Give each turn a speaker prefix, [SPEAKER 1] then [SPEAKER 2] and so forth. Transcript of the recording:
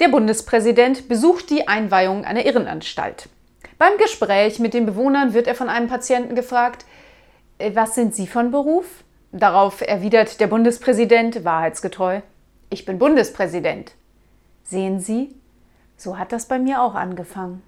[SPEAKER 1] Der Bundespräsident besucht die Einweihung einer Irrenanstalt. Beim Gespräch mit den Bewohnern wird er von einem Patienten gefragt, äh, was sind Sie von Beruf? Darauf erwidert der Bundespräsident wahrheitsgetreu, ich bin Bundespräsident. Sehen Sie, so hat das bei mir auch angefangen.